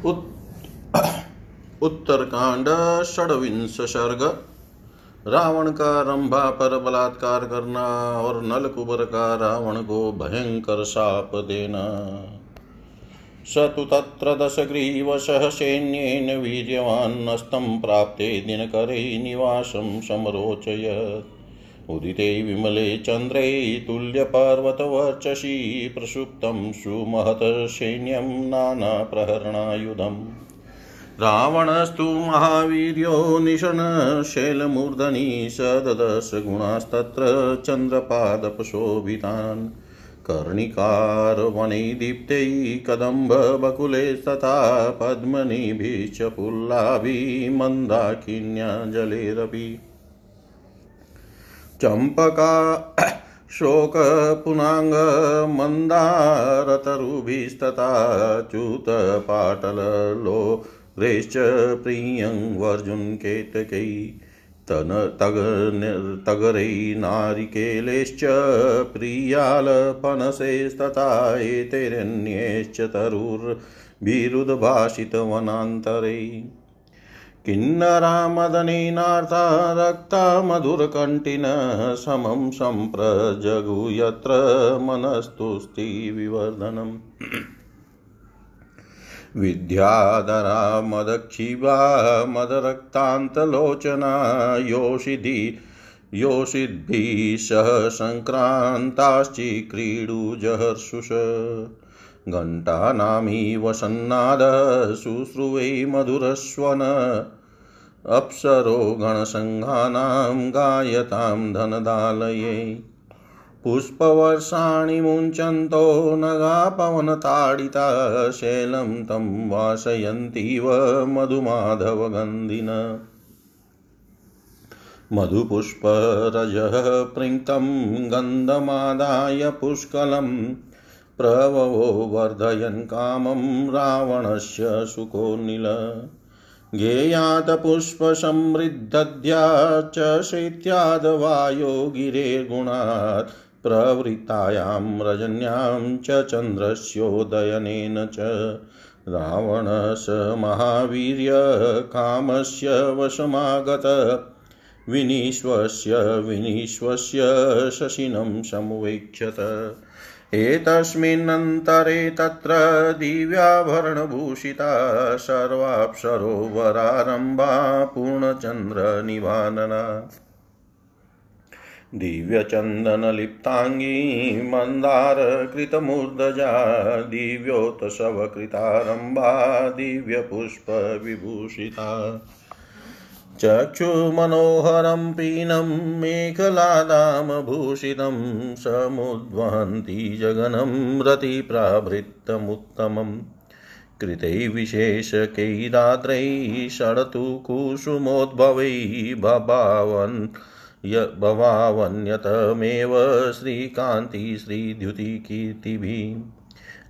उत्तरकांड षडविंश सर्ग। रावण का रंभा पर बलात्कार करना और नलकुबर का रावण को भयंकर शाप देना। स तु तत्र दशग्रीवशः सैन्येन वीर्यवान्नस्तं प्राप्ते दिनकरे निवासं समरोचयत्। उदिते विमले चन्द्रे तुल्यपर्वतवर्चसि प्रसुप्तं सुमहत् सैन्यं नानाप्रहरणायुधम्। रावणस्तु महावीर्यो निशनशैलमूर्धनि स ददश गुणास्तत्र चन्द्रपादपशोभितान्। कर्णिकारवने दीप्तै कदम्बबकुले तथा पद्मनिभिश्च पुल्लाभिमन्दाकिन्या जलेरपि। चम्पका शोकपुनाङ्गमन्दारतरुभिस्तथा च्युतपाटललोरेश्च प्रियं वर्जुनकेतकै तन तगरै नारिकेलेश्च प्रियालपनसेस्तथा एतैरन्यैश्च तरुर्भिरुद्भाषितवनान्तरै किन्नरामदनेनार्था रक्ता मधुरकण्ठिनः समं सम्प्रजगु यत्र मनस्तुष्टिविवर्धनम् विद्याधरा मदक्षिवा मदरक्तान्तलोचना योषिधि योषिद्भिः सह सङ्क्रान्ताश्चिक्रीडुजहर्षुष घण्टानामिव सन्नादः, शुश्रुवै मधुरस्वन। अप्सरो गणसङ्घानां गायतां धनदालये। पुष्पवर्षाणि मुञ्चन्तो नगा पवनताडिता, शैलं तं वासयन्तीव मधुमाधवगन्धिन। मधुपुष्परजः पृङ्क्तं गन्धमादाय पुष्कलम्। प्रववो वर्धयन् कामं रावणस्य सुकोनिल गेयात् पुष्पसमृद्धद्या च शैत्याद्वायो गिरेर्गुणात् प्रवृत्तायां रजन्यां च चन्द्रस्योदयनेन च। रावणस महावीर्यकामस्य वशमागत। विनिश्वस्य विनिश्वस्य शशिनं समवेक्षत एतस्मिन्नन्तरे तत्र दिव्याभरणभूषिता सर्वाप्सरोवरारम्भा पूर्णचन्द्रनिवानना। दिव्यचन्दनलिप्ताङ्गी मन्दारकृतमूर्धजा दिव्योत्सवकृतारम्भा दिव्यपुष्पविभूषिता। चक्षुमनोहरं पीनं मेखलादामभूषितं समुद्वहन्ति जगनं रतिप्राभृतमुत्तमम् कृतै विशेषकैरात्रैः षडतु कुसुमोद्भवैः भवावन् भवावन्यतमेव श्रीकान्ति श्रीद्युतिकीर्तिभिः।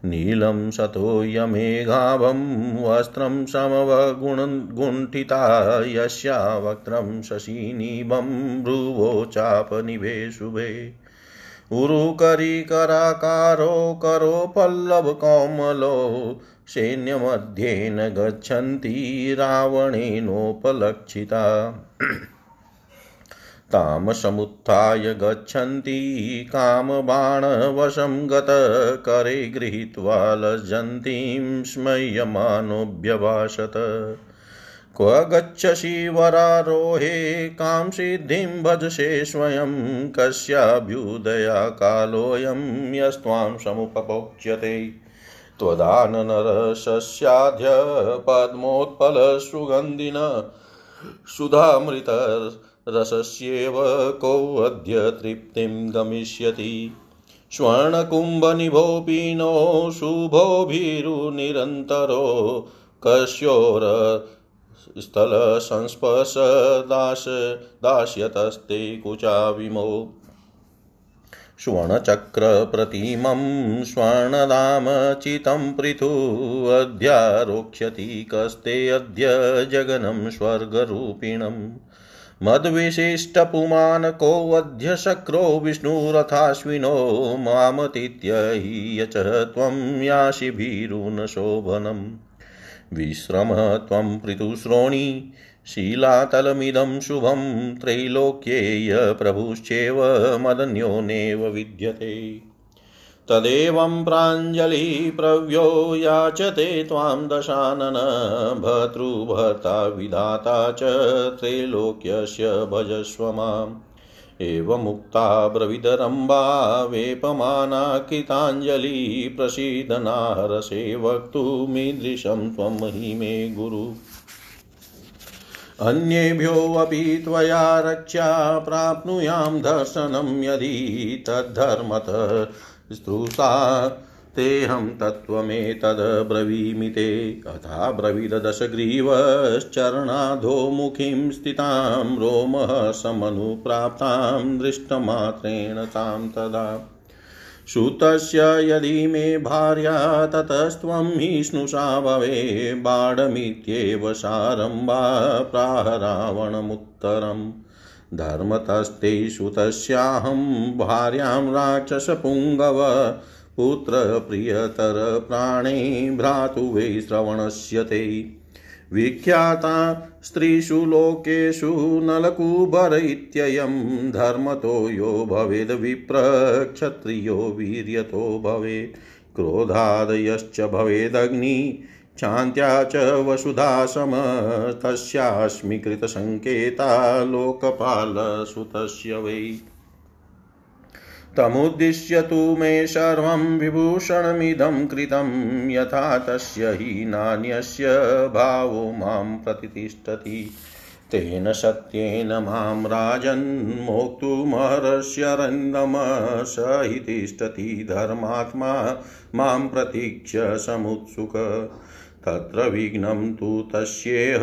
नीलं शतोयमेघाभं वस्त्रं समवगुण्ठिता यस्या वक्त्रं शशिनिभं भ्रुवो चापनिभे शुभे उरुकरीकराकारो करो पल्लवकोमलो सैन्यमध्येन गच्छन्ति रावणेनोपलक्षिता। तामसमुत्थाय गच्छन्ति कामबाणवशं गतकरे गृहीत्वा लज्जन्तीं स्मयमानोऽभ्यभाषत क्व गच्छसि वरारोहे कां सिद्धिं भजसे स्वयं, कस्याभ्युदया कालोऽयं यस्त्वां समुपभोक्ष्यते त्वदाननरसस्याद्य पद्मोत्पलसुगन्धिन रसस्येव कोऽद्य तृप्तिं गमिष्यति। स्वर्णकुम्भनिभोऽपीनो शुभोभिरुनिरन्तरो कस्योर स्थलसंस्पर्शदाश दास्यतस्ते कुचाविमो। स्वर्णचक्रप्रतिमं स्वर्णदामचितं पृथुवध्यारोक्ष्यति कस्ते अद्य जगनं स्वर्गरूपिणम्। मद्विशिष्टपुमान् कोऽद्य शक्रो विष्णुरथाश्विनो मामतीत्य हि यच त्वं यासि भीरुन शोभनम् विश्रम त्वं पृथुश्रोणि शीलातलमिदं शुभं त्रैलोक्येय प्रभुश्चेव मदन्यो नैव विद्यते। तदेवं प्राञ्जलिप्रव्यो याचते त्वां दशानन भर्तृभर्ता विधाता च त्रैलोक्यस्य भजस्व माम्। एवमुक्ता ब्रविदरम्बा वेपमाना कृताञ्जलि प्रसीदनाहरसे वक्तुमीदृशं त्वं महिमे गुरु। अन्येभ्योऽपि त्वया रक्षा प्राप्नुयां दर्शनं यदि तद्धर्मत स्त्रुषा तेऽहं तत्त्वमेतद्ब्रवीमि ते अथा ब्रवीदशग्रीवश्चरणाधोमुखीं स्थितां रोमः समनुप्राप्तां दृष्टमात्रेण तां तदा। सुतस्य यदि मे भार्या ततस्त्वं हि स्नुषा भवे, बाढमित्येव सारम्भा प्राह रावणमुत्तरम्। धर्मतस्ते सुतस्याहं भार्यां राक्षसपुङ्गव पुत्रप्रियतरप्राणे भ्रातुवे श्रवणस्य ते। विख्याता स्त्रीषु लोकेषु नलकुबर इत्ययं धर्मतो यो भवेद् विप्रक्षत्रियो वीर्यतो भवेत्, क्रोधादयश्च भवेदग्नि क्षान्त्या च वसुधा सम तस्यास्मि कृतसङ्केता लोकपालसुतस्य वै। तमुद्दिश्य तु मे सर्वं विभूषणमिदं कृतं, यथा तस्य हि भावो माँ प्रतितिष्ठति तेन सत्येन माँ राजन्मोक्तुमहर्ष्यरन्दम स हि तिष्ठति धर्मात्मा माँ प्रतीक्ष्य समुत्सुक। तत्र विघ्नं तु तस्येह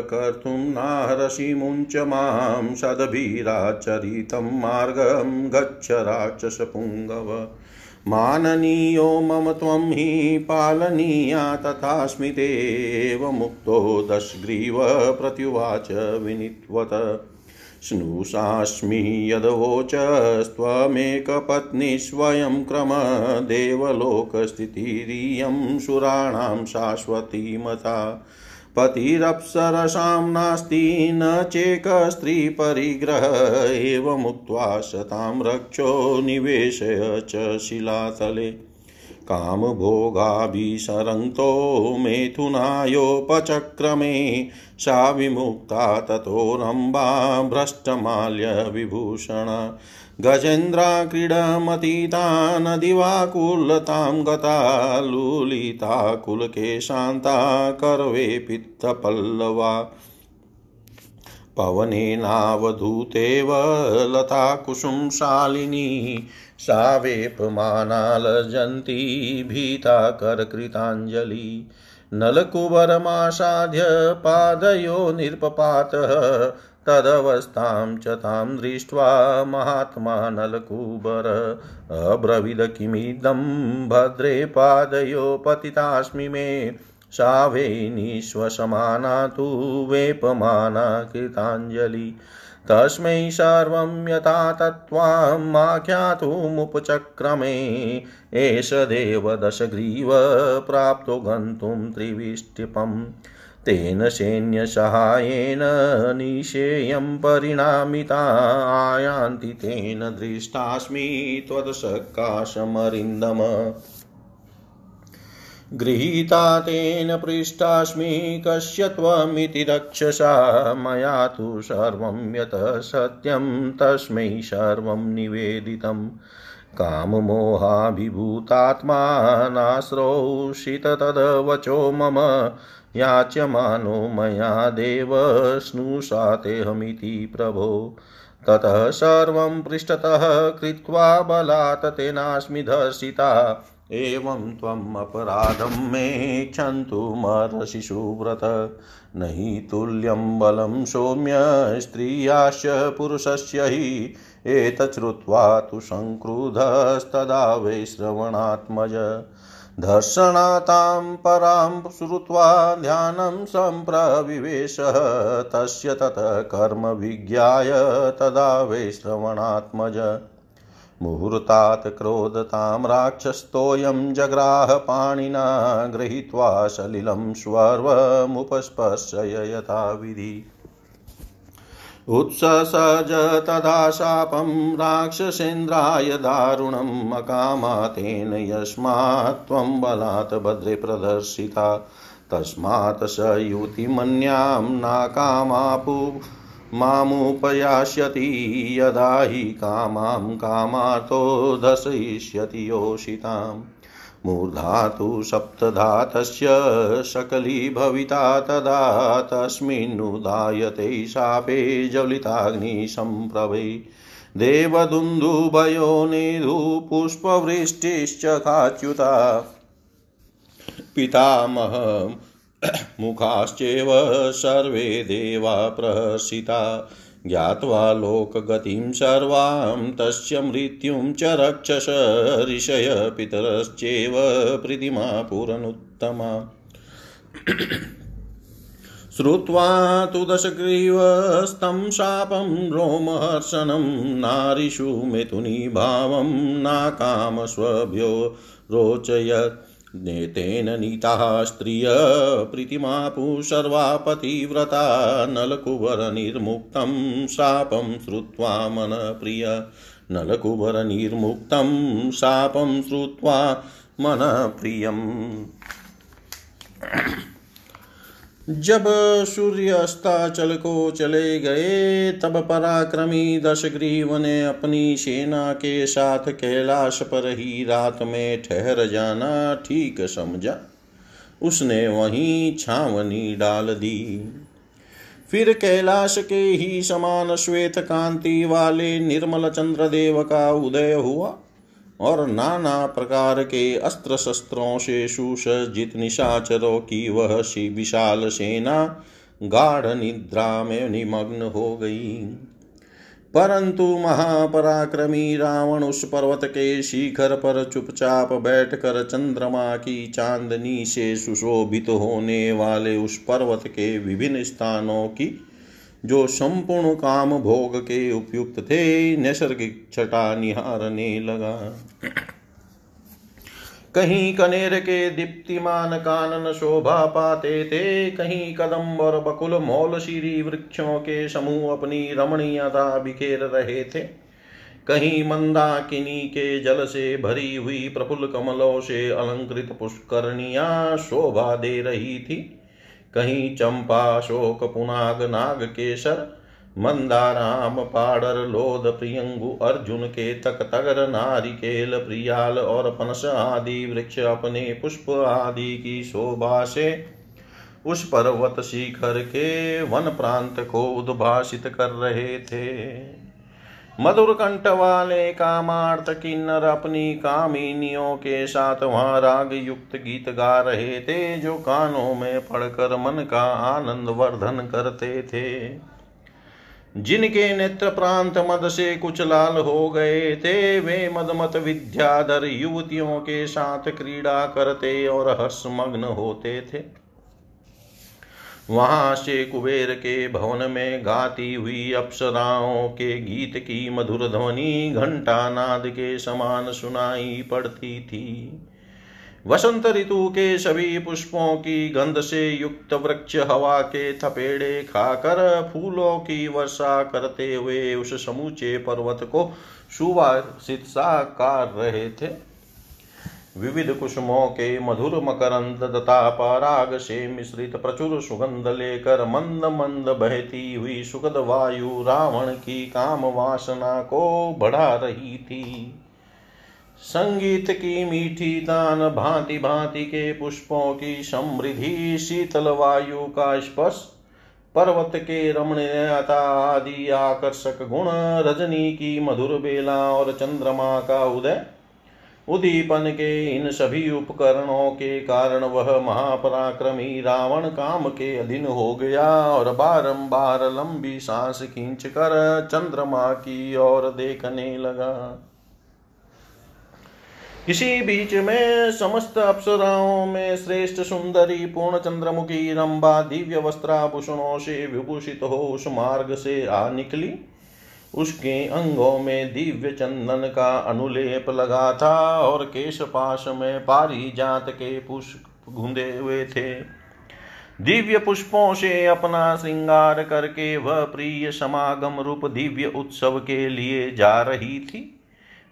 कर्तुं नाहरसि मुञ्च माँ सद्भिराचरितं मार्गं गच्छ राक्षसपुङ्गव। माननीयो मम त्वं हि पालनीया तथास्मि तेऽवमुक्तो दशग्रीव प्रत्युवाच विनित्वत। स्नुषास्मि यदवोचस्त्वमेकपत्नीस्वयं क्रम देवलोकस्थितिरियं सुराणां शाश्वती मता पतिरप्सरसां नास्ति न चेकस्त्रीपरिग्रह एवमुक्त्वा शतां रक्षो निवेशय च शिलातले। कामभोगाभिसरन्तो मेथुनायोपचक्रमे सा विमुक्ता ततोरम्बा भ्रष्टमाल्यविभूषण। गजेन्द्राक्रीडमतीता नदिवाकुलतां गता लुलिताकुलकेशान्ता करवे पित्तपल्लवा। पवनेनावधूतेव लता कुसुमशालिनी सा भीता करकृताञ्जलि नलकुबरमासाद्य पादयो निर्पपातः, तदवस्थां च तां दृष्ट्वा महात्मा नलकुबर। अब्रवीद किमिदं भद्रे पादयो पतितास्मि मे। सा वै निःश्वसमाना तु वेपमाना कृताञ्जलि तस्मै सर्वं यथा तत्त्वामाख्यातुमुपचक्रमे एष देवदशग्रीव प्राप्तो गन्तुं त्रिविष्टिपम् तेन सैन्यसहायेन निशेयं परिणामिता। आयान्ति तेन दृष्टास्मि त्वदसकाशमरिन्दम गृहीता तेन पृष्टास्मि कस्य त्वमिति रक्षसा, मया तु सर्वं यतः सत्यं तस्मै सर्वं निवेदितम् काममोहाभिभूतात्मानाश्रौषित तदवचो मम, याच्यमानो मया देव स्नुषा तेऽहमिति प्रभो। ततः सर्वं पृष्ठतः कृत्वा बलात् तेनास्मि धर्षिता। एवं त्वम् मे क्षन्तुमर्हसि सुव्रत न हि तुल्यं बलं सौम्य स्त्रियाश्च पुरुषस्य हि। एतच्छ्रुत्वा तु सङ्क्रुधस्तदा वै श्रवणात्मज। दर्शनातां परां श्रुत्वा ध्यानं सम्प्रविवेशः। तस्य ततः कर्म विज्ञाय तदा वै श्रवणात्मज। मुहूर्तात् क्रोधतां राक्षस्तोऽयं जग्राह पाणिना गृहीत्वा सलिलं स्वर्वमुपस्पर्शय यथाविधि। उत्ससज तदा शापं राक्षसेन्द्राय दारुणम् अकामा तेन यस्मात् त्वं बलात् भद्रे प्रदर्शिता तस्मात् स युतिमन्यां नाकामापु मामुपयास्यति यदा हि कामां कामातो दर्शयिष्यति योषिताम्। मूर्धा तु सप्तधातस्य शकली भविता तदा तस्मिन्नुदायते शापे ज्वलिताग्निसम्प्रभै देवदुन्दुभयो नेदुपुष्पवृष्टिश्च काच्युता। पितामह मुखाश्चैव सर्वे देवा प्रहर्षिता ज्ञात्वा लोकगतिं सर्वां, तस्य मृत्युं च रक्षस ऋषय पितरश्चैव प्रीतिमा पुरनुत्तमा श्रुत्वा तु दशग्रीवस्तं शापं, रोमहर्षणं, नारिषु मेतुनी भावं नाकामस्वभ्यो रोचयत्। नेतेन नीताः स्त्रिय प्रीतिमापु सर्वापतिव्रता नलकुवरनिर्मुक्तं शापं श्रुत्वा मनप्रिय। नलकुवरनिर्मुक्तं शापं श्रुत्वा मनप्रियम्। जब सूर्य अस्ताचल को चले गए, तब पराक्रमी दशग्रीव ने अपनी सेना के साथ कैलाश पर ही रात में ठहर जाना ठीक समझा। उसने वहीं छावनी डाल दी। फिर कैलाश के ही समान श्वेत कांति वाले निर्मल चंद्रदेव का उदय हुआ। और नाना प्रकार के अस्त्र शस्त्रों से सुसज्जित निशाचरों की वह सी विशाल सेना गाढ़ निद्रा में निमग्न हो गई। परंतु महापराक्रमी रावण उस पर्वत के शिखर पर चुपचाप बैठकर चंद्रमा की चांदनी से सुशोभित होने वाले उस पर्वत के विभिन्न स्थानों की जो संपूर्ण काम भोग के उपयुक्त थे, नैसर्गिक छटा निहारने लगा। कहीं कनेर के दीप्तिमान कानन शोभा पाते थे, कहीं कदम और बकुल मौल शीरी वृक्षों के समूह अपनी रमणीयता बिखेर रहे थे। कहीं मंदाकिनी के जल से भरी हुई प्रफुल्ल कमलों से अलंकृत पुष्करणिया शोभा दे रही थी। कहीं चंपा, शोक, पुनाग, नाग केसर मंदाराम, पाडर लोध प्रियंगु, अर्जुन के तक तगर नारिकेल प्रियाल और पनस आदि, वृक्ष, अपने पुष्प आदि की शोभा से उस पर्वत शिखर के वन प्रांत को उद्भाषित कर रहे थे। मधुर कंठ वाले कामार्थ किन्नर अपनी कामिनियों के साथ वहाँ राग युक्त गीत गा रहे थे, जो कानों में पढ़कर मन का आनंद वर्धन करते थे। जिनके नेत्र प्रांत मद से कुछ लाल हो गए थे, वे मदमत विद्याधर युवतियों के साथ क्रीड़ा करते और हर्षमग्न होते थे। वहाँ से कुबेर के भवन में गाती हुई अप्सराओं के गीत की मधुर ध्वनि घंटा नाद के समान सुनाई पड़ती थी। वसंत ऋतु के सभी पुष्पों की गंध से युक्त वृक्ष हवा के थपेड़े खाकर फूलों की वर्षा करते हुए उस समूचे पर्वत को सुवासित साकार रहे थे। विविध कुसुमों के मधुर मकरंद तथा पराग से मिश्रित प्रचुर सुगंध लेकर मंद मंद बहती हुई सुखद वायु रावण की काम वासना को बढ़ा रही थी। संगीत की मीठी तान भांति भांति के पुष्पों की समृद्धि, शीतल वायु का स्पर्श, पर्वत के रमणीयता आदि आकर्षक गुण, रजनी की मधुर बेला और चंद्रमा का उदय उदीपन के इन सभी उपकरणों के कारण वह महापराक्रमी रावण काम के अधीन हो गया और बारंबार लंबी सांस खींच कर चंद्रमा की ओर देखने लगा। इसी बीच में समस्त अप्सराओं में श्रेष्ठ सुंदरी पूर्ण चंद्रमुखी रंबा दिव्य वस्त्राभूषणों से विभूषित हो उस मार्ग से आ निकली। उसके अंगों में दिव्य चंदन का अनुलेप लगा था और केश पाश में पारी जात के पुष्प घुंधे हुए थे। दिव्य पुष्पों से अपना श्रृंगार करके वह प्रिय समागम रूप दिव्य उत्सव के लिए जा रही थी।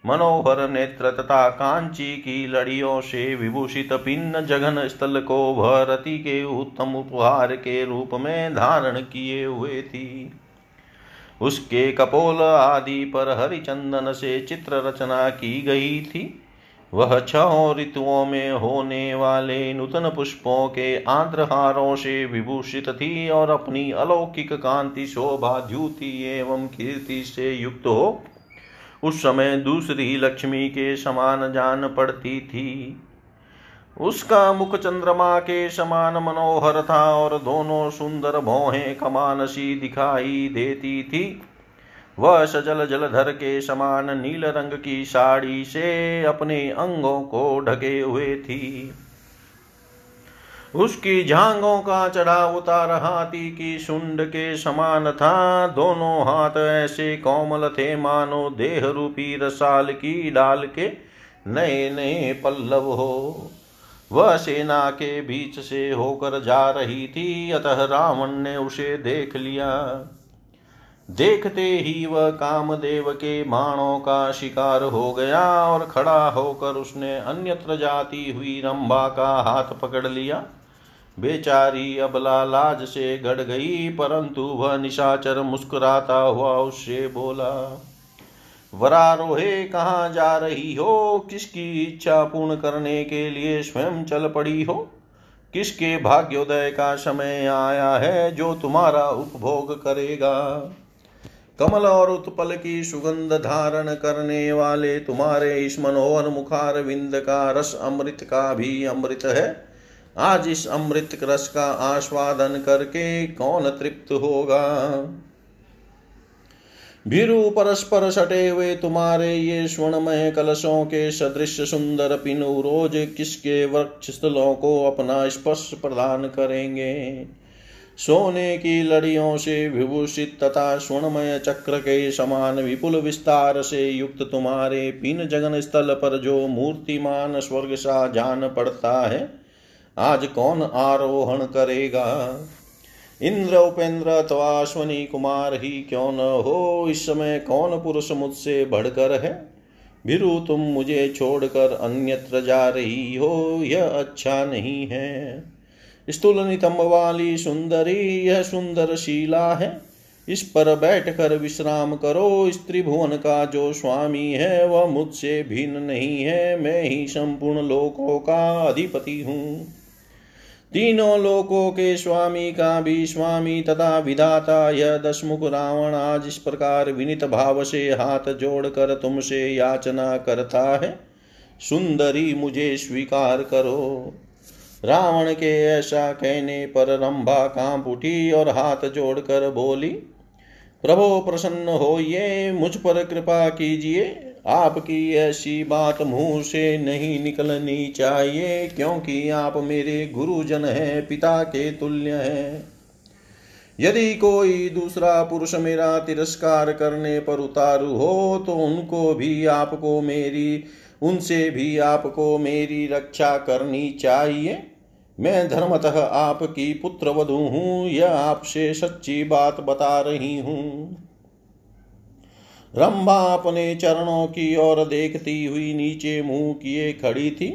मनोहर नेत्र तथा कांची की लड़ियों से विभूषित पिन्न जघन स्थल को भरती के उत्तम उपहार के रूप में धारण किए हुए थी। उसके कपोल आदि पर हरिचंदन से चित्र रचना की गई थी। वह छह ऋतुओं में होने वाले नूतन पुष्पों के आंध्रहारों से विभूषित थी और अपनी अलौकिक कांति, शोभा द्युति एवं कीर्ति से युक्त हो। उस समय दूसरी लक्ष्मी के समान जान पड़ती थी। उसका मुख चंद्रमा के समान मनोहर था और दोनों सुंदर भौहें कमान सी दिखाई देती थी। वह सजल जलधर के समान नील रंग की साड़ी से अपने अंगों को ढके हुए थी। उसकी झांगों का चढ़ा उतार हाथी की सुंड के समान था। दोनों हाथ ऐसे कोमल थे, मानो देह रूपी रसाल की डाल के नए नए पल्लव हो। वह सेना के बीच से होकर जा रही थी, अतः रावण ने उसे देख लिया। देखते ही वह कामदेव के बाणों का शिकार हो गया और खड़ा होकर उसने अन्यत्र जाती हुई रंभा का हाथ पकड़ लिया। बेचारी अबला लाज से गड़ गई, परंतु वह निशाचर मुस्कुराता हुआ उससे बोला वरारोहे कहाँ जा रही हो? किसकी इच्छा पूर्ण करने के लिए स्वयं चल पड़ी हो? किसके भाग्योदय का समय आया है जो तुम्हारा उपभोग करेगा? कमल और उत्पल की सुगंध धारण करने वाले तुम्हारे इस मनोहर मुखार विंद का रस अमृत का भी अमृत है। आज इस अमृत रस का आस्वादन करके कौन तृप्त होगा? भीरु परस्पर सटे हुए तुम्हारे ये स्वर्णमय कलशों के सदृश सुंदर पिनु रोज किसके वृक्ष स्थलों को अपना स्पर्श प्रदान करेंगे? सोने की लड़ियों से विभूषित तथा स्वर्णमय चक्र के समान विपुल विस्तार से युक्त तुम्हारे पिन जगन स्थल पर जो मूर्तिमान स्वर्ग सा जान पड़ता है, आज कौन आरोहण करेगा? इंद्र उपेंद्र अथवा अश्वनी कुमार ही क्यों न हो? इस समय कौन पुरुष मुझसे बढ़कर है? भिरु तुम मुझे छोड़कर अन्यत्र जा रही हो, यह अच्छा नहीं है। स्थूल नितंब वाली सुंदरी, यह सुंदर शीला है। इस पर बैठ कर विश्राम करो, स्त्री भुवन का जो स्वामी है, वह मुझसे भिन्न नहीं है। मैं ही संपूर्ण लोकों का अधिपति हूँ। तीनों लोकों के स्वामी का भी स्वामी तथा विधाता यह दशमुख रावण आज इस प्रकार विनित भाव से हाथ जोड़कर तुमसे याचना करता है। सुंदरी, मुझे स्वीकार करो। रावण के ऐसा कहने पर रंभा काँप उठी और हाथ जोड़कर बोली, प्रभो प्रसन्न हो ये मुझ पर कृपा कीजिए। आपकी ऐसी बात मुँह से नहीं निकलनी चाहिए, क्योंकि आप मेरे गुरुजन हैं, पिता के तुल्य हैं। यदि कोई दूसरा पुरुष मेरा तिरस्कार करने पर उतारू हो तो उनको भी आपको मेरी, उनसे भी आपको मेरी रक्षा करनी चाहिए। मैं धर्मतः आपकी पुत्र वधु हूँ, यह आपसे सच्ची बात बता रही हूँ। रंभा अपने चरणों की ओर देखती हुई नीचे मुँह किए खड़ी थी।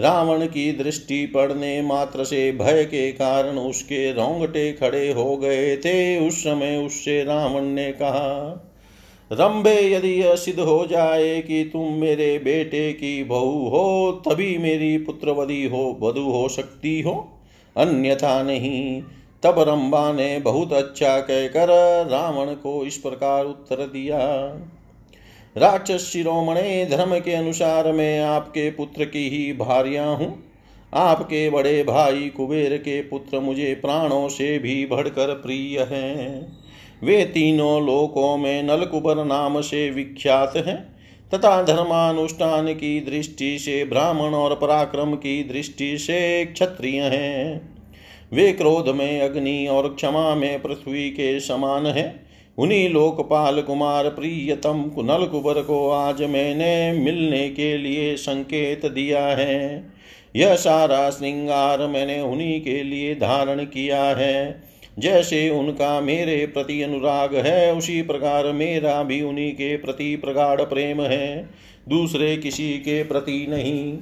रावण की दृष्टि पड़ने मात्र से भय के कारण उसके रोंगटे खड़े हो गए थे। उस समय उससे रावण ने कहा रंबे यदि सिद्ध हो जाए कि तुम मेरे बेटे की बहू हो, तभी मेरी पुत्रवधि हो, वधु हो सकती हो। अन्यथा नहीं तब रंबा ने बहुत अच्छा कहकर रावण को इस प्रकार उत्तर दिया। राक्षस शिरोमणे धर्म के अनुसार मैं आपके पुत्र की ही भार्या हूँ। आपके बड़े भाई कुबेर के पुत्र मुझे प्राणों से भी बढ़कर प्रिय हैं। वे तीनों लोकों में नलकुबर नाम से विख्यात हैं। तथा धर्मानुष्ठान की दृष्टि से ब्राह्मण और पराक्रम की दृष्टि से क्षत्रिय हैं। वे क्रोध में, अग्नि और क्षमा में पृथ्वी के समान हैं। उन्हीं लोकपाल कुमार प्रियतम कुनल कुबर को आज मैंने मिलने के लिए संकेत दिया है। यह सारा श्रृंगार मैंने उन्हीं के लिए धारण किया है। जैसे उनका मेरे प्रति अनुराग है, उसी प्रकार मेरा भी उन्हीं के प्रति प्रगाढ़ प्रेम है। दूसरे किसी के प्रति नहीं।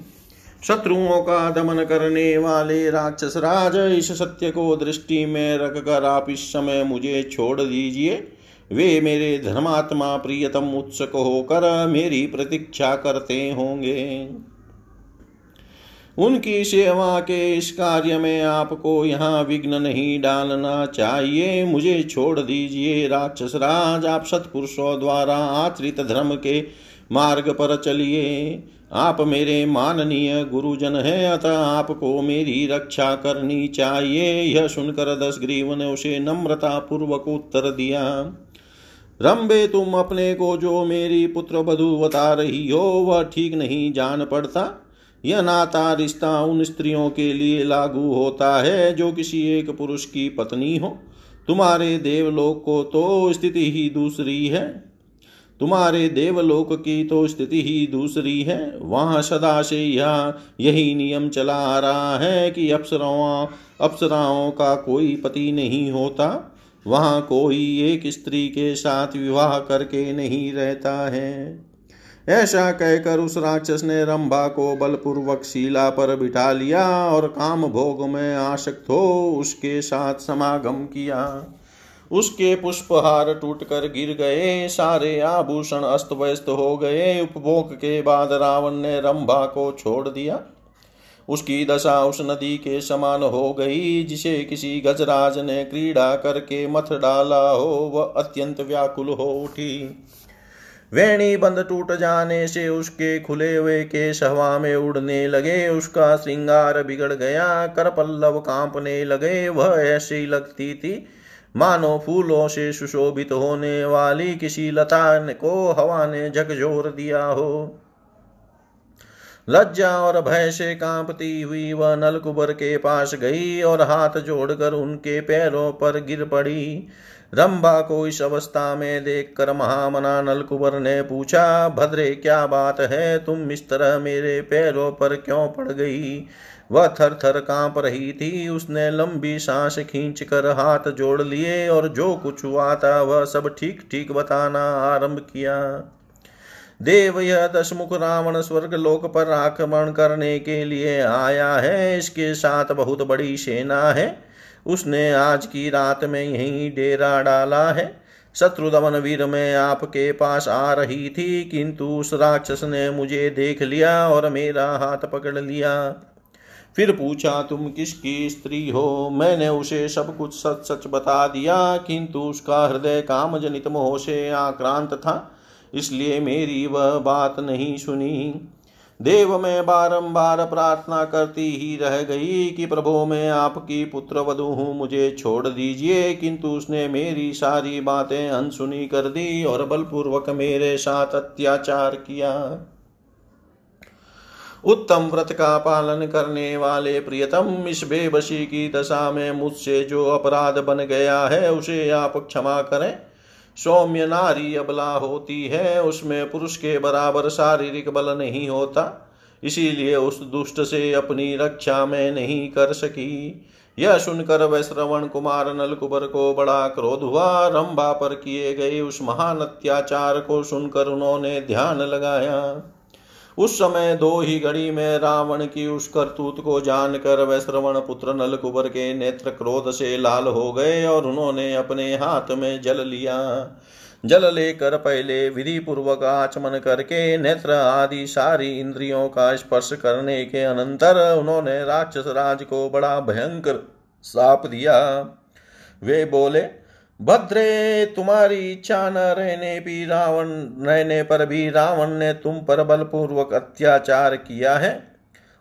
शत्रुओं का दमन करने वाले राक्षस राज, इस सत्य को दृष्टि में रखकर आप इस समय मुझे छोड़ दीजिए। वे मेरे धर्मात्मा प्रियतम उत्सुक होकर मेरी प्रतीक्षा करते होंगे। उनकी सेवा के इस कार्य में आपको यहाँ विघ्न नहीं डालना चाहिए। मुझे छोड़ दीजिए राक्षस राज, आप सत्पुरुषों द्वारा आचरित धर्म के मार्ग पर चलिए। आप मेरे माननीय गुरुजन हैं, अतः आपको मेरी रक्षा करनी चाहिए। यह सुनकर दस ग्रीव ने उसे नम्रता पूर्वक उत्तर दिया, रंबे, तुम अपने को जो मेरी पुत्र बधु बता रही हो, वह ठीक नहीं जान पड़ता। यह नाता रिश्ता उन स्त्रियों के लिए लागू होता है, जो किसी एक पुरुष की पत्नी हो। तुम्हारे देवलोक को तो स्थिति ही दूसरी है। तुम्हारे देवलोक की तो स्थिति ही दूसरी है। वहाँ सदा से यह यही नियम चला आ रहा है कि अप्सराओं अप्सराओं का कोई पति नहीं होता। वहाँ कोई एक स्त्री के साथ विवाह करके नहीं रहता है। ऐसा कहकर उस राक्षस ने रंभा को बलपूर्वक शिला पर बिठा लिया और काम भोग में आसक्त हो उसके साथ समागम किया। उसके पुष्पहार टूटकर गिर गए। सारे आभूषण अस्त व्यस्त हो गए। उपभोग के बाद रावण ने रंभा को छोड़ दिया। उसकी दशा उस नदी के समान हो गई, जिसे किसी गजराज ने क्रीड़ा करके मथ डाला हो, वह अत्यंत व्याकुल हो उठी। वेणी बंद टूट जाने से उसके खुले हुए के हवा में उड़ने लगे। उसका श्रृंगार बिगड़ गया कर पल्लव कांपने लगे। वह ऐसी लगती थी मानो फूलों से सुशोभित होने वाली किसी लता को हवा ने झकझोर दिया हो। लज्जा और भय से कांपती हुई वह नलकुबर के पास गई और हाथ जोड़कर उनके पैरों पर गिर पड़ी। रंभा को इस अवस्था में देखकर महामना नलकुबर ने पूछा, भद्रे, क्या बात है? तुम इस तरह मेरे पैरों पर क्यों पड़ गई? वह थर थर काँप रही थी। उसने लंबी सांस खींच कर हाथ जोड़ लिए और जो कुछ हुआ था, वह सब ठीक ठीक बताना आरंभ किया। देव यह दशमुख रावण स्वर्ग लोक पर आक्रमण करने के लिए आया है। इसके साथ बहुत बड़ी सेना है। उसने आज की रात में यही डेरा डाला है। शत्रु दमन वीर में आपके पास आ रही थी, किंतु उस राक्षस ने मुझे देख लिया और मेरा हाथ पकड़ लिया। फिर पूछा, तुम किसकी स्त्री हो? मैंने उसे सब कुछ सच सच बता दिया, किंतु उसका हृदय काम जनित मोह से आक्रांत था, इसलिए मेरी वह बात नहीं सुनी। देव, में बारंबार प्रार्थना करती ही रह गई कि प्रभो, मैं आपकी पुत्र वधु हूँ, मुझे छोड़ दीजिए, किंतु उसने मेरी सारी बातें अनसुनी कर दी और बलपूर्वक मेरे साथ अत्याचार किया। उत्तम व्रत का पालन करने वाले प्रियतम इस बेबसी की दशा में मुझसे जो अपराध बन गया है, उसे आप क्षमा करें। सौम्य नारी अबला होती है, उसमें पुरुष के बराबर शारीरिक बल नहीं होता। इसीलिए उस दुष्ट से अपनी रक्षा में नहीं कर सकी। यह सुनकर वह श्रवण कुमार नलकुबर को बड़ा क्रोध हुआ। रंभा पर किए गए उस महान अत्याचार को सुनकर उन्होंने ध्यान लगाया। उस समय दो ही घड़ी में रावण की उस करतूत को जानकर वह श्रवण पुत्र नलकुबर के नेत्र क्रोध से लाल हो गए और उन्होंने अपने हाथ में जल लिया। जल लेकर पहले विधि पूर्वक आचमन करके नेत्र आदि सारी इंद्रियों का स्पर्श करने के अनंतर उन्होंने राक्षस राज को बड़ा भयंकर साप दिया। वे बोले भद्रे, तुम्हारी इच्छा न रहने भी रावण, रहने पर भी रावण ने तुम पर बलपूर्वक अत्याचार किया है।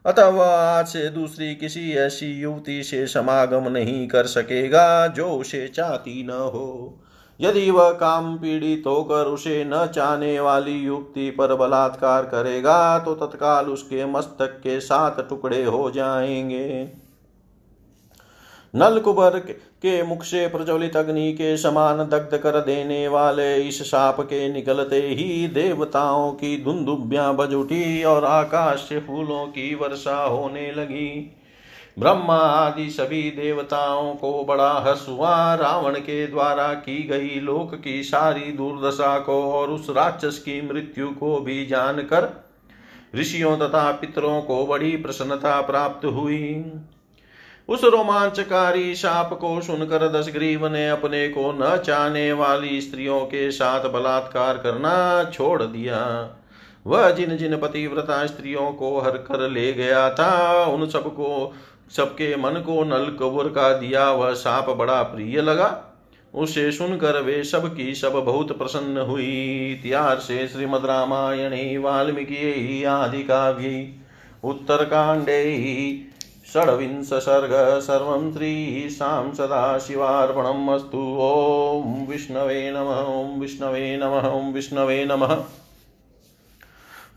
अतः वह आज से दूसरी किसी ऐसी युवती से समागम नहीं कर सकेगा जो उसे चाहती न हो। यदि वह काम पीड़ित होकर उसे न चाहने वाली युक्ति पर बलात्कार करेगा तो तत्काल उसके मस्तक के सात टुकड़े हो जाएँगे। नल कुबर के मुख से प्रज्वलित अग्नि के समान दग्ध कर देने वाले इस साप के निकलते ही देवताओं की धुंधुबियाँ बज उठी और आकाश से फूलों की वर्षा होने लगी। ब्रह्मा आदि सभी देवताओं को बड़ा हर्ष हुआ। रावण के द्वारा की गई लोक की सारी दुर्दशा को और उस राक्षस की मृत्यु को भी जानकर ऋषियों तथा पितरों को बड़ी प्रसन्नता प्राप्त हुई। उस रोमांचकारी शाप को सुनकर दशग्रीव ने अपने को न चाहने वाली स्त्रियों के साथ बलात्कार करना छोड़ दिया। वह जिन जिन पतिव्रता स्त्रियों को हर कर ले गया था, उन सबको, सबके मन को नल कबूर का दिया वह साप बड़ा प्रिय लगा। उसे सुनकर वे सब की सब बहुत प्रसन्न हुई। इतिहास से श्रीमद रामायण, वाल्मीकि, आदि काव्य उत्तरकांडे षड्विंश सर्ग सर्वं श्रीशां सदाशिवार्पणम् अस्तु। ॐ विष्णवे नमः, ॐ विष्णवे नमः, ॐ विष्णवे नमः।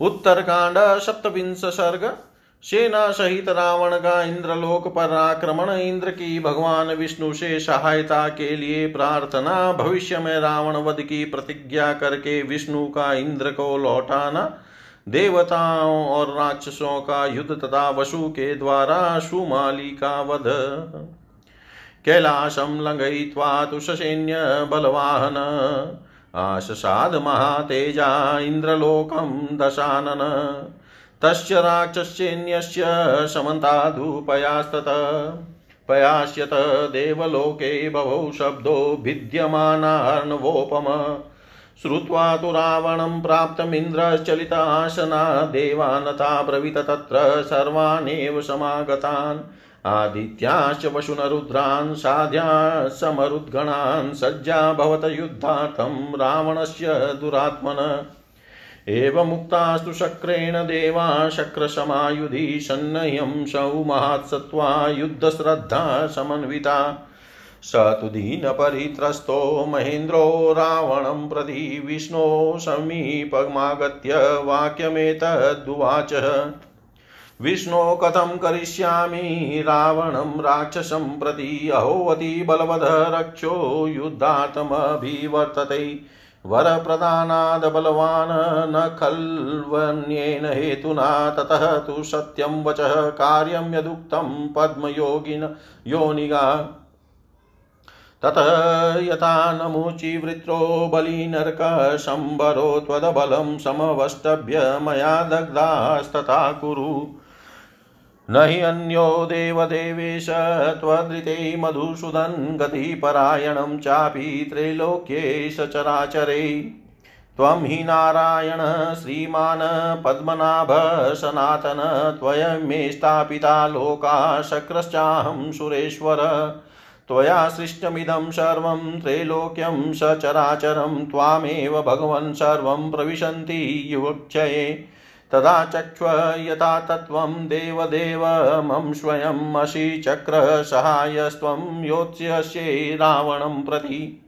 उत्तरकांड सप्तविंश सर्ग सेना सहित रावण का इंद्रलोक पर आक्रमण, इंद्र की भगवान विष्णु से सहायता के लिए प्रार्थना, भविष्य में रावण वध की प्रतिज्ञा करके विष्णु का इंद्र को लौटाना देवताओं और राक्षसों का युद्ध तथा वसु के द्वारा सुमाली का वध। कैलाशम लंघयित्वा तुषसैन्य बलवाहन। आशसाद महातेजा इंद्रलोकम दशानन। तस्य राक्षस्येन्यस्य समन्तादुपयास्तत। पयास्यत देवलोके बभौ शब्दो भिद्यमानार्णवोपम श्रुत्वा तु रावणं प्राप्तमिन्द्रश्चलिताशना देवानता ब्रवीत तत्र सर्वानेव समागतान्। आदित्याश्च वशुनरुद्रान् साध्या समरुद्गणान् सज्जा भवत युद्धार्थं रावणस्य दुरात्मन। एवमुक्तास्तु शक्रेण देवा शक्रसमायुधि सन्नह्यं सौ महात्सत्त्वा युद्धश्रद्धा समन्विता। स तु दीनपरित्रस्तो महेन्द्रो रावणं प्रति विष्णो समीपमागत्य वाक्यमेतदुवाच विष्णो, कथं करिष्यामि? रावणं राक्षसं प्रति अहोवती बलवध रक्षो युद्धार्थमभिवर्तते। वरप्रदानाद् बलवान् न खल्वन्येन हेतुना ततः तु सत्यं वचः, कार्यं यदुक्तं पद्मयोगिन योनिगा। ततः यथा नमुचिवृत्रो बलिनर्कशम्बरो त्वदबलं समवष्टभ्य मया दग्धास्तथा कुरु। न हि अन्यो देवदेवेश त्वदृते मधुसूदन् गतिपरायणं चापि त्रैलोक्ये सचराचरे त्वं हि नारायण श्रीमान् पद्मनाभ सनातन त्वयमे स्थापिता लोका सुरेश्वर। त्वया सृष्टमिदं सर्वं त्रैलोक्यं सचराचरं त्वामेव भगवन् सर्वं प्रविशन्ति युवक्षये। तदा चक्ष्व यथा तत्त्वं देवदेव मम स्वयम् अशि चक्रसहायस्त्वं योत्स्यस्ये रावणं प्रति।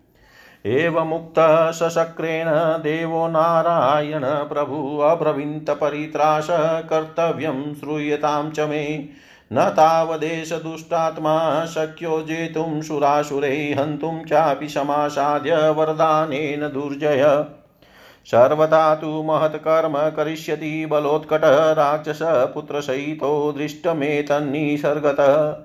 एवमुक्तः सशक्रेण देवो नारायण प्रभु अब्रवीन्तपरित्राश कर्तव्यं श्रूयतां च मे। न तावदेश दुष्टात्मा शक्यो जेतुं सुरासुरै हन्तुं चापि समासाद्य वरदानेन दुर्जय। सर्वथा तु महत्कर्म करिष्यति बलोत्कटः राक्षसपुत्रसहितो दृष्टमेतन्निसर्गतः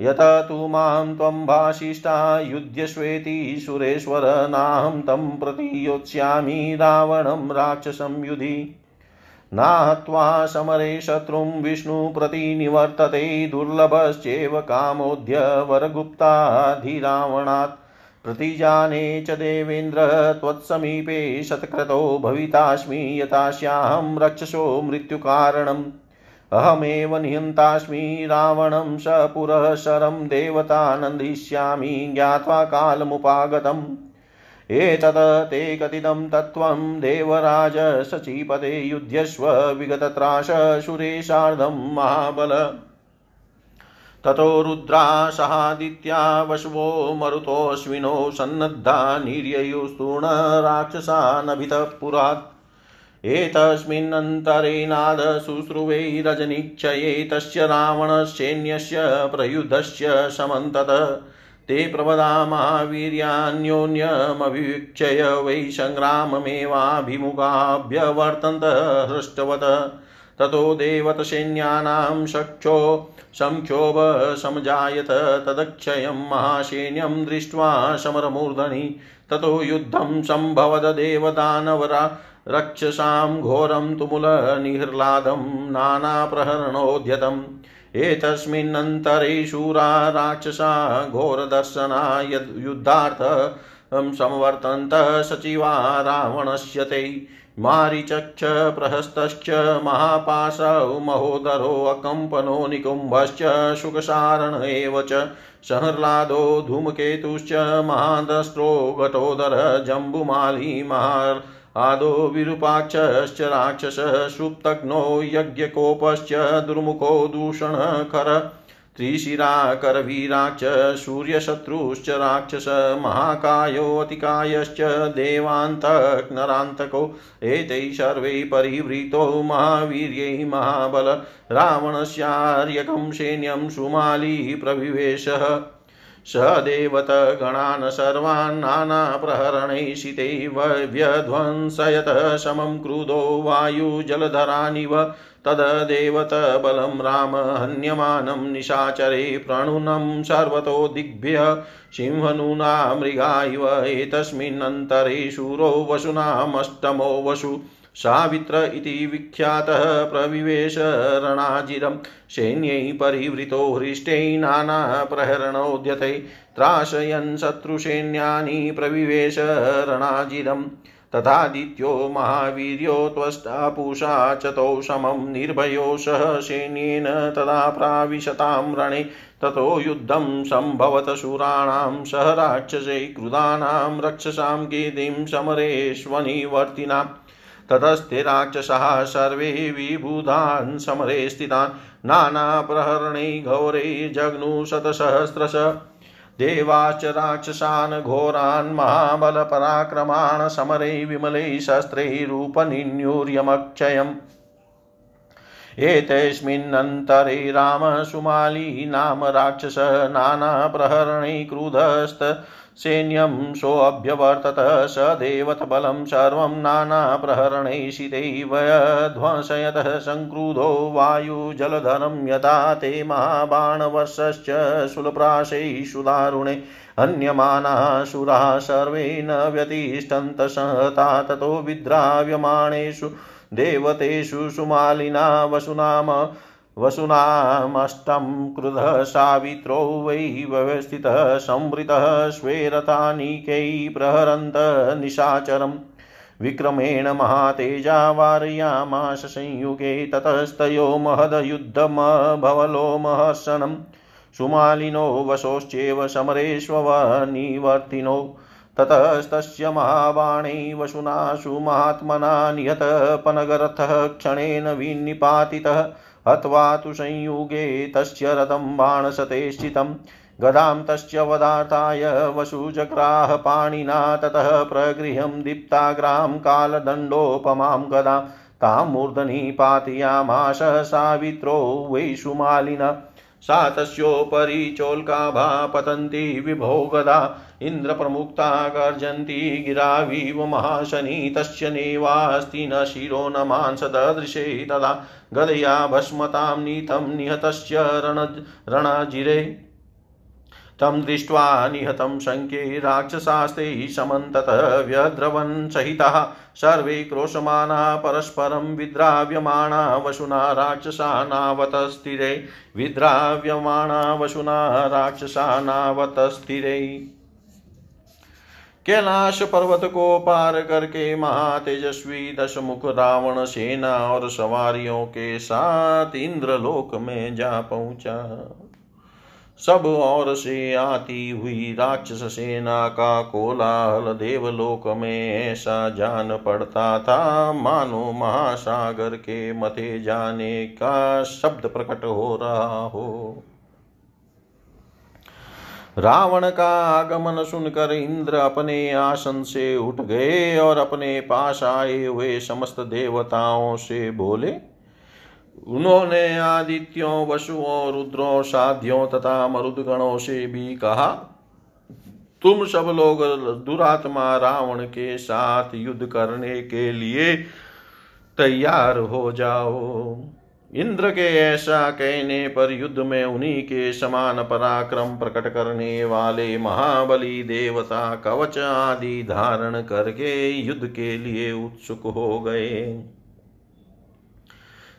यत तु माँ त्वं भाषिष्ठा युध्यस्वेति सुरेश्वर, नाहं तं प्रति योत्स्यामि रावणं राक्षसं युधि। नाहत्वा समरे शत्रुं विष्णुप्रति निवर्तते दुर्लभश्चेव कामोऽद्य वरगुप्ताधिरावणात्। प्रतिजाने च देवेन्द्र त्वत्समीपे शतक्रतो भवितास्मि यथास्याहं रक्षसो मृत्युकारणम्। अहमेव निहन्तास्मि रावणं स पुरः शरं देवतानन्दिष्यामि ज्ञात्वा कालमुपागतम्। एतत् ते कथितं तत्त्वं देवराज सचीपते युध्यस्व विगतत्राश सुरेशार्धं महाबल। ततो रुद्रा सहादित्या वशवो मरुतोऽश्विनो सन्नद्धा निर्ययुस्तूर्ण राक्षसानभितः पुरात्। एतस्मिन्नन्तरे नाद शुश्रुवे रजनीक्षये तस्य रावणसैन्यस्य प्रयुधस्य समन्तत ते प्रवदामावीर्यान्योन्यमभिवीक्षय वै सङ्ग्राममेवाभिमुखाभ्यवर्तन्त हृष्टवत्। ततो देवतसैन्यानां शक्षो संक्षोभ समजायत। तदक्षयं महासैन्यं दृष्ट्वा समरमूर्धनि। ततो युद्धं सम्भवददेवदानवरा रक्षसां घोरं तुमुलनिह्लादं नानाप्रहरणोद्यतम्। एतस्मिन्नन्तरे शूरा राक्षसा घोरदर्शना यद् युद्धार्थ संवर्तन्त सचिवा रावणस्य ते। मारीचक्ष प्रहस्तश्च महापाशौ महोदरोऽकम्पनो निकुम्भश्च शुकसारण एव च। सहर्लादो धूमकेतुश्च महादस्त्रो घटोदर जम्बुमाली महार् आदो विरूपाक्षश्च राक्षसः सुप्तघ्नो यज्ञकोपश्च दुर्मुखो दूषणखर। त्रिशिराकरवीराक्ष सूर्यशत्रुश्च राक्षस महाकायोऽतिकायश्च देवान्तक्नरान्तको, एतैः सर्वैः परिवृतो महावीर्यै महाबल, रावणस्यार्यकं सैन्यं सुमाली प्रविवेशः स देवतगणान् सर्वान् नानाप्रहरणैषिते व्यध्वंसयत समं क्रुधो वायुजलधरानिव तददेवतबलं राम हन्यमानं निशाचरे प्रणुनं सर्वतो दिग्भ्य सिंहनूना मृगा इव एतस्मिन्नन्तरे शूरो वसुनामष्टमो वसु सावित्र इति विख्यातः प्रविवेश रणाजिरं सैन्यै परिवृतो हृष्टै नानाप्रहरणोद्यते त्राशयन् शत्रुसैन्यानि प्रविवेश रणाजिरम् तथादित्यो महावीर्यो त्वष्टा पूषा समं निर्भयो सह सैन्येन तदा प्राविशतां रणे। ततो युद्धं सम्भवत शूराणां सह राक्षसै क्रुधानां रक्षसां कीर्तिं समरेष्वनिवर्तिनाम् ततस्ते राक्षसाः सर्वे विबुधान् समरे स्थितान्। नानाप्रहरणे घोरे जग्नुशतसहस्रश। देवाश्च राक्षसान् घोरान् महाबलपराक्रमान् समरे विमलै शस्त्रैरूपनिन्यूर्यमक्षयम् एतस्मिन्नन्तरे रामसुमाली नाम राक्षस नानाप्रहरणे क्रुधस्त सैन्यं सोऽभ्यवर्तत स देवतबलं सर्वं नानाप्रहरणैषितैव ध्वंसयतः सङ्क्रुधो वायुजलधरं यथा ते महाबाणवर्षश्च शूलप्राशैः सुदारुणे हन्यमानाः सुराः सर्वे न व्यतिष्ठन्तसहता ततो विद्राव्यमाणेषु देवतेषु सुमालिना वसुनाम वसुनामष्टं क्रुधः सावित्रो वै व्यवस्थितः संवृतः स्वेरथानीकैः प्रहरन्त निशाचरम्। विक्रमेण महातेजा वारयामाश संयुगे ततस्तयो महदयुद्धमभवलो महर्षणम् सुमालिनो वशोश्चेव समरेष्वनिवर्तिनो ततस्तस्य महाबाणै वसुनाशु महात्मना निहतपनगरथः क्षणेन विनिपातितः। हत्वा तु संयुगे तस्य रथं बाणशते स्थितं गदां तस्य वदार्थाय वसुजग्राह पाणिना ततः प्रगृहं दीप्ताग्रां कालदण्डोपमां गदां, तां मूर्धनी पातयामाश सावित्रो वैषुमालिन सा तस्योपरि चोल्काभा पतन्ति विभो गदा, इन्द्रप्रमुक्ता गर्जन्ति गिराविव महाशनि, तस्य नेवास्ति न शिरो न मांसदृशे तदा गदया भस्मतां नीतं निहतस्य रण रणजिरे। तं दृष्ट्वा निहतं शङ्के राक्षसास्ते समन्ततः व्यद्रवन् सहितः। सर्वे क्रोशमाना परस्परं विद्राव्यमाणा वशुना राक्षसानावतस्थिरे। विद्राव्यमाणा वशुना राक्षसानावतस्थिरे। कैलाश पर्वत को पार करके महातेजस्वी दशमुख रावण सेना और सवारियों के साथ इंद्रलोक में जा पहुँचा। सब ओर से आती हुई राक्षस सेना का कोलाहल देवलोक में ऐसा जान पड़ता था। मानो महासागर के मथे जाने का शब्द प्रकट हो रहा हो। रावण का आगमन सुनकर इंद्र अपने आसन से उठ गए और अपने पास आए हुए समस्त देवताओं से बोले उन्होंने आदित्यों, वसुओं, रुद्रों, साध्यों तथा मरुदगणों से भी कहा, तुम सब लोग दुरात्मा रावण के साथ युद्ध करने के लिए तैयार हो जाओ। इंद्र के ऐसा कहने पर युद्ध में उन्हीं के समान पराक्रम प्रकट करने वाले महाबली देवता कवच आदि धारण करके युद्ध के लिए उत्सुक हो गए।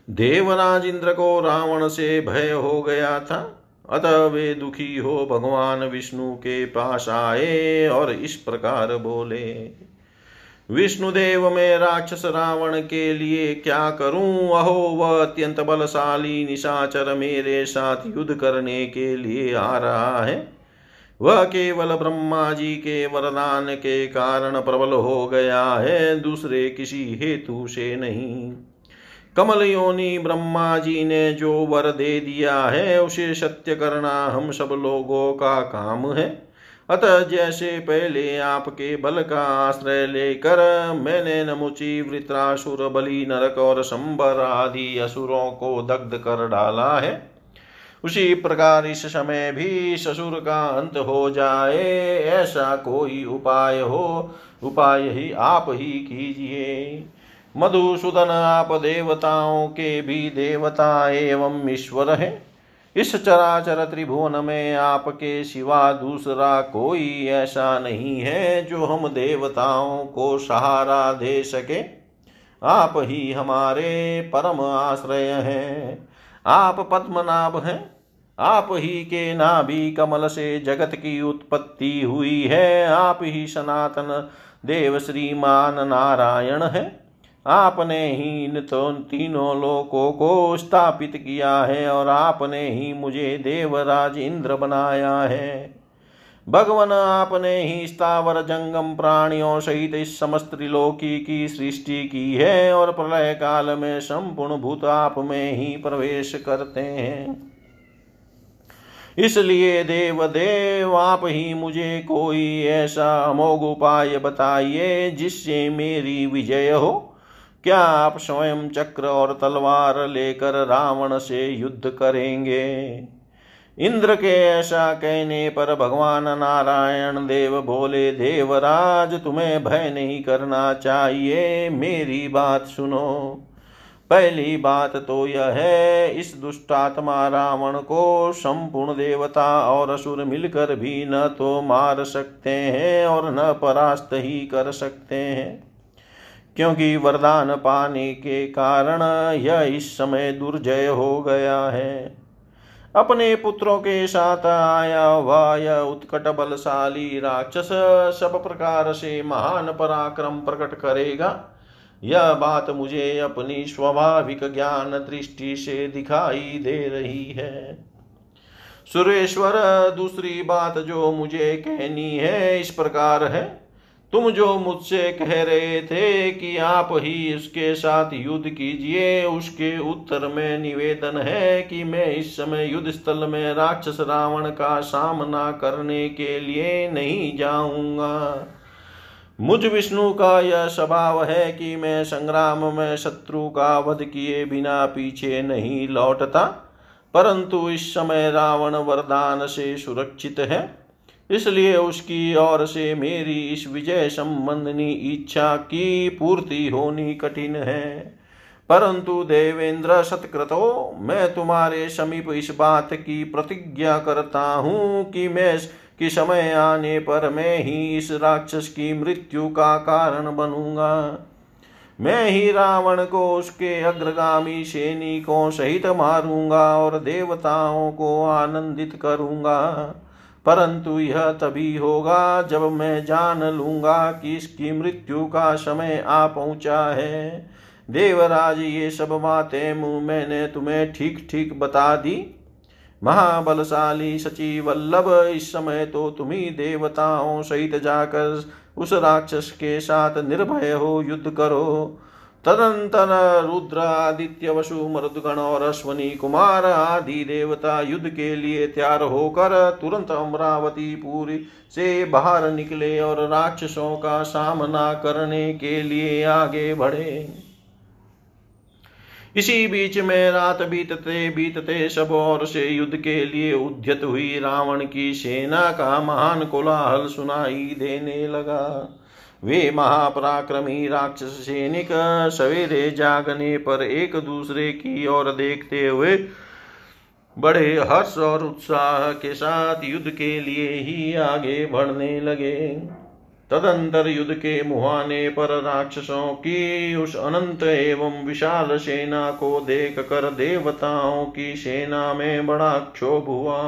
देवराज इंद्र को रावण से भय हो गया था। अतः वे दुखी हो भगवान विष्णु के पास आए और इस प्रकार बोले, विष्णुदेव, में राक्षस रावण के लिए क्या करूँ? अहो, वह अत्यंत बलशाली निशाचर मेरे साथ युद्ध करने के लिए आ रहा है। वह केवल ब्रह्मा जी के वरदान के कारण प्रबल हो गया है, दूसरे किसी हेतु से नहीं। कमल योनि ब्रह्मा जी ने जो वर दे दिया है, उसे सत्य करना हम सब लोगों का काम है। अतः जैसे पहले आपके बल का आश्रय लेकर मैंने नमुची वृत्रासुर, बलि, नरक और संबर आदि असुरों को दग्ध कर डाला है। उसी प्रकार इस समय भी ससुर का अंत हो जाए, ऐसा कोई उपाय हो, उपाय ही आप ही कीजिए। मधुसूदन आप देवताओं के भी देवता एवं ईश्वर है। इस चराचर त्रिभुवन में आपके सिवा दूसरा कोई ऐसा नहीं है जो हम देवताओं को सहारा दे सके। आप ही हमारे परम आश्रय हैं। आप पद्मनाभ हैं। आप ही के नाभि कमल से जगत की उत्पत्ति हुई है। आप ही सनातन देव श्रीमान नारायण है। आपने ही इन तो तीनों लोकों को स्थापित किया है और आपने ही मुझे देवराज इंद्र बनाया है। भगवान, आपने ही स्थावर, जंगम प्राणियों सहित इस समस्त त्रिलोकी की सृष्टि की है और प्रलय काल में संपूर्ण भूत आप में ही प्रवेश करते हैं। इसलिए देव देव आप ही मुझे कोई ऐसा अमोघ उपाय बताइए जिससे मेरी विजय हो। क्या आप स्वयं चक्र और तलवार लेकर रावण से युद्ध करेंगे? इंद्र के ऐसा कहने पर भगवान नारायण देव बोले, देवराज, तुम्हें भय नहीं करना चाहिए। मेरी बात सुनो। पहली बात तो यह है, इस दुष्टात्मा रावण को संपूर्ण देवता और असुर मिलकर भी न तो मार सकते हैं और न परास्त ही कर सकते हैं। क्योंकि वरदान पाने के कारण यह इस समय दुर्जय हो गया है। अपने पुत्रों के साथ आया हुआ यह उत्कट बलशाली राक्षस सब प्रकार से महान पराक्रम प्रकट करेगा। यह बात मुझे अपनी स्वाभाविक ज्ञान दृष्टि से दिखाई दे रही है। सुरेश्वर, दूसरी बात जो मुझे कहनी है इस प्रकार है। तुम जो मुझसे कह रहे थे कि आप ही उसके साथ युद्ध कीजिए, उसके उत्तर में निवेदन है कि मैं इस समय युद्ध स्थल में राक्षस रावण का सामना करने के लिए नहीं जाऊँगा। मुझ विष्णु का यह स्वभाव है कि मैं संग्राम में शत्रु का वध किए बिना पीछे नहीं लौटता, परंतु इस समय रावण वरदान से सुरक्षित है। इसलिए उसकी ओर से मेरी इस विजय संबंधनी इच्छा की पूर्ति होनी कठिन है। परंतु देवेंद्र सतकृतो, मैं तुम्हारे समीप इस बात की प्रतिज्ञा करता हूँ कि मैं कि समय आने पर मैं ही इस राक्षस की मृत्यु का कारण बनूँगा। मैं ही रावण को उसके अग्रगामी सैनिकों सहित मारूँगा और देवताओं को आनंदित करूँगा। परंतु यह तभी होगा जब मैं जान लूँगा कि इसकी मृत्यु का समय आ पहुँचा है। देवराज, ये सब बातें मैंने तुम्हें ठीक ठीक बता दी। महाबलशाली सची वल्लभ, इस समय तो तुम्ही देवताओं सहित जाकर उस राक्षस के साथ निर्भय हो, युद्ध करो। तदंतर रुद्र आदित्य वसु मरुदगण और अश्वनी कुमार आदि देवता युद्ध के लिए तैयार होकर तुरंत अमरावती पूरी से बाहर निकले और राक्षसों का सामना करने के लिए आगे बढ़े। इसी बीच में रात बीतते बीतते सब और से युद्ध के लिए उद्यत हुई रावण की सेना का महान कोलाहल सुनाई देने लगा। वे महापराक्रमी राक्षस सैनिक सवेरे जागने पर एक दूसरे की ओर देखते हुए बड़े हर्ष और उत्साह के साथ युद्ध के लिए ही आगे बढ़ने लगे। तदंतर युद्ध के मुहाने पर राक्षसों की उस अनंत एवं विशाल सेना को देख कर देवताओं की सेना में बड़ा क्षोभ हुआ।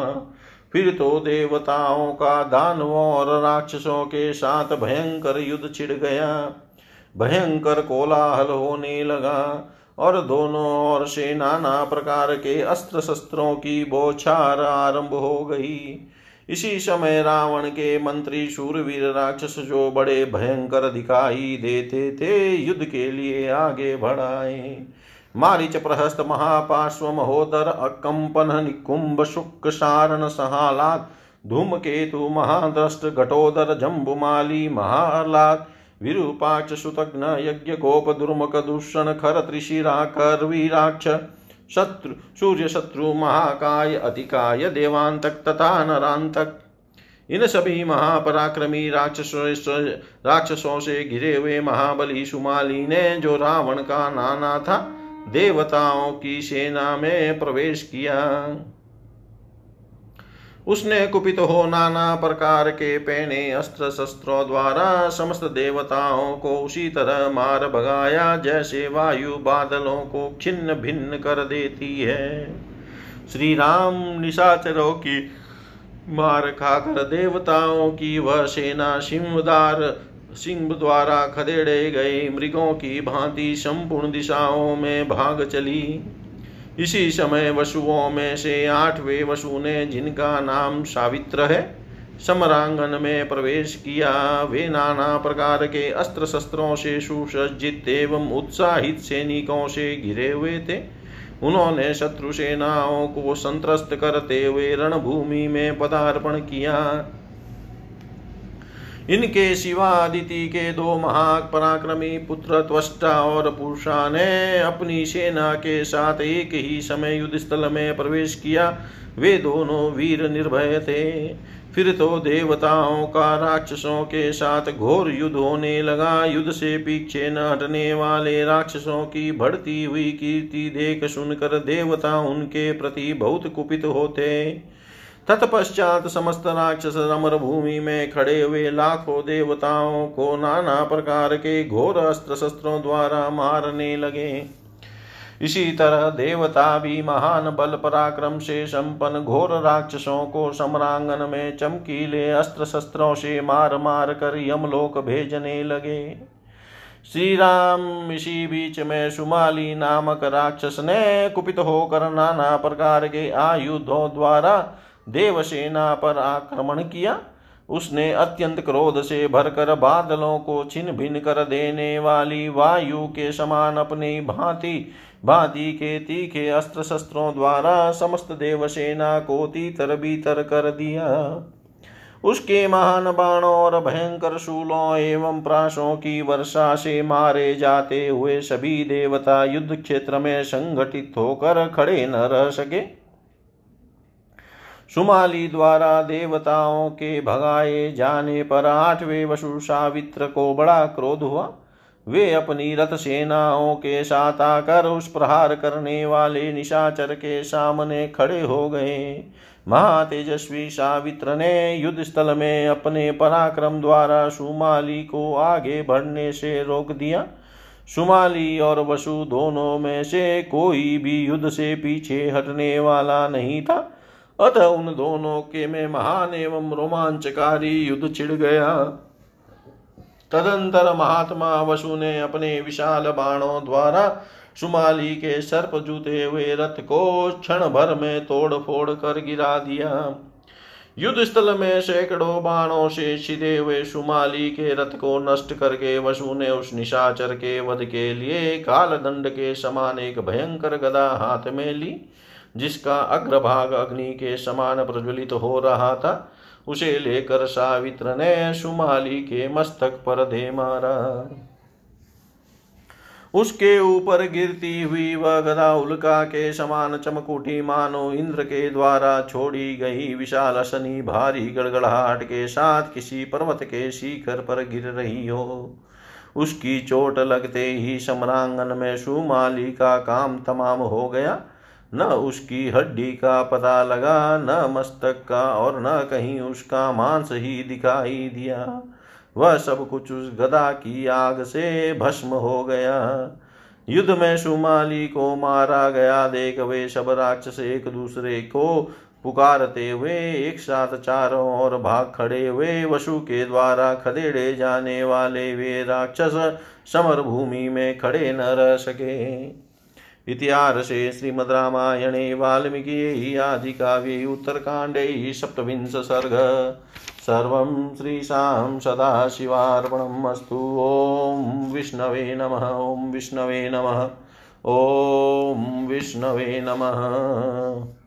फिर तो देवताओं का दानवों और राक्षसों के साथ भयंकर युद्ध छिड़ गया। भयंकर कोलाहल होने लगा और दोनों ओर से नाना प्रकार के अस्त्र शस्त्रों की बौछार आरंभ हो गई। इसी समय रावण के मंत्री शूरवीर राक्षस जो बड़े भयंकर दिखाई देते थे, युद्ध के लिए आगे बढ़ाए मारिच प्रहस्त महापार्श्व महोदर अकंपन निकुंभ शुक्र सारण सहालाद धूमकेतु महाद्रष्ट घटोदर जम्बुमाली महालाद विरूपाक्ष सुतघ्न यज्ञ गोप दुर्मक दूषण खर त्रिशिरा करवीराक्ष शत्रु सूर्य शत्रु महाकाय अधिकाय देवांतक तथा नरांतक इन सभी महापराक्रमी राक्षसों राक्षसों से घिरे हुए महाबली सुमाली ने, जो रावण का नाना था देवताओं की सेना में प्रवेश किया। उसने कुपित हो नाना प्रकार के पहने अस्त्र शस्त्रों द्वारा समस्त देवताओं को उसी तरह मार भगाया, जैसे वायु बादलों को छिन्न भिन्न कर देती है। श्री राम निशाचरों की मार खाकर देवताओं की वह सेना, सिंहदार सिंह द्वारा खदेड़े गए, मृगों की भांति संपूर्ण दिशाओं में भाग चली। इसी समय वसुओं में से आठवें वसु ने, जिनका नाम सावित्र है, समरांगन में प्रवेश किया। वे नाना प्रकार के अस्त्र शस्त्रों से सुसज्जित एवं उत्साहित सैनिकों से घिरे हुए थे। उन्होंने शत्रु सेनाओं को संत्रस्त करते हुए रणभूमि में पदार्पण किया। इनके सिवा अदिति के दो महापराक्रमी पुत्र त्वष्टा और पुरुषा ने अपनी सेना के साथ एक ही समय युद्ध स्थल में प्रवेश किया। वे दोनों वीर निर्भय थे। फिर तो देवताओं का राक्षसों के साथ घोर युद्ध होने लगा। युद्ध से पीछे न हटने वाले राक्षसों की बढ़ती हुई कीर्ति देख सुनकर देवता उनके प्रति बहुत कुपित होते। तत्पश्चात समस्त राक्षस रमर भूमि में खड़े हुए लाखों देवताओं को नाना प्रकार के घोर अस्त्र शस्त्रों द्वारा मारने लगे। इसी तरह देवता भी महान बल पराक्रम से संपन्न घोर राक्षसों को सम्रांगन में चमकीले अस्त्र शस्त्रों से मार मार कर यमलोक भेजने लगे। श्री राम इसी बीच में सुमाली नामक राक्षस ने कुपित होकर नाना प्रकार के आयुधों द्वारा देवसेना पर आक्रमण किया। उसने अत्यंत क्रोध से भरकर बादलों को छिन भिन कर देने वाली वायु के समान अपनी भांति भांति के तीखे अस्त्र शस्त्रों द्वारा समस्त देवसेना को तीतर बीतर कर दिया। उसके महान बाणों और भयंकर शूलों एवं प्राशों की वर्षा से मारे जाते हुए सभी देवता युद्ध क्षेत्र में संगठित होकर खड़े न रह सके। सुमाली द्वारा देवताओं के भगाए जाने पर आठवें वसु सावित्र को बड़ा क्रोध हुआ। वे अपनी रथ सेनाओं के साथ आकर उस प्रहार करने वाले निशाचर के सामने खड़े हो गए। महातेजस्वी सावित्र ने युद्ध स्थल में अपने पराक्रम द्वारा सुमाली को आगे बढ़ने से रोक दिया। सुमाली और वसु दोनों में से कोई भी युद्ध से पीछे हटने वाला नहीं था। अतः उन दोनों के में महान एवं रोमांचकारी युद्ध छिड़ गया। तदंतर महात्मा वसु ने अपने विशाल बाणों द्वारा सुमाली के सर्प जूते हुए रथ को क्षण भर में तोड़ फोड़ कर गिरा दिया। युद्ध स्थल में सैकड़ों बाणों से छिदे हुए सुमाली के रथ को नष्ट करके वसु ने उस निशाचर के वध के लिए काल दंड के समान एक भयंकर गदा हाथ में ली। जिसका अग्रभाग अग्नि के समान प्रज्वलित हो रहा था, उसे लेकर सावित्र ने सुमाली के मस्तक पर दे मारा। उसके ऊपर गिरती हुई वह गदा उल्का के समान चमकुटी मानो इंद्र के द्वारा छोड़ी गई विशाल शनि भारी गड़गड़ाहट के साथ किसी पर्वत के शिखर पर गिर रही हो। उसकी चोट लगते ही सम्रांगन में सुमाली का काम तमाम हो गया। न उसकी हड्डी का पता लगा, न मस्तक का और न कहीं उसका मांस ही दिखाई दिया। वह सब कुछ उस गदा की आग से भस्म हो गया। युद्ध में सुमाली को मारा गया। देख वे सब राक्षस एक दूसरे को पुकारते हुए एक साथ चारों ओर भाग खड़े हुए वसु के द्वारा खदेड़े जाने वाले वे राक्षस समर भूमि में खड़े न रह सके। इतिहासे श्रीमद्रामायणे वाल्मीकि आदिकाव्ये उत्तरकाण्डे सप्तविंश सर्ग सर्वं श्रीशां सदाशिवार्पणम् अस्तु ॐ विष्णवे नमः, ॐ विष्णवे नमः, ॐ विष्णवे नमः।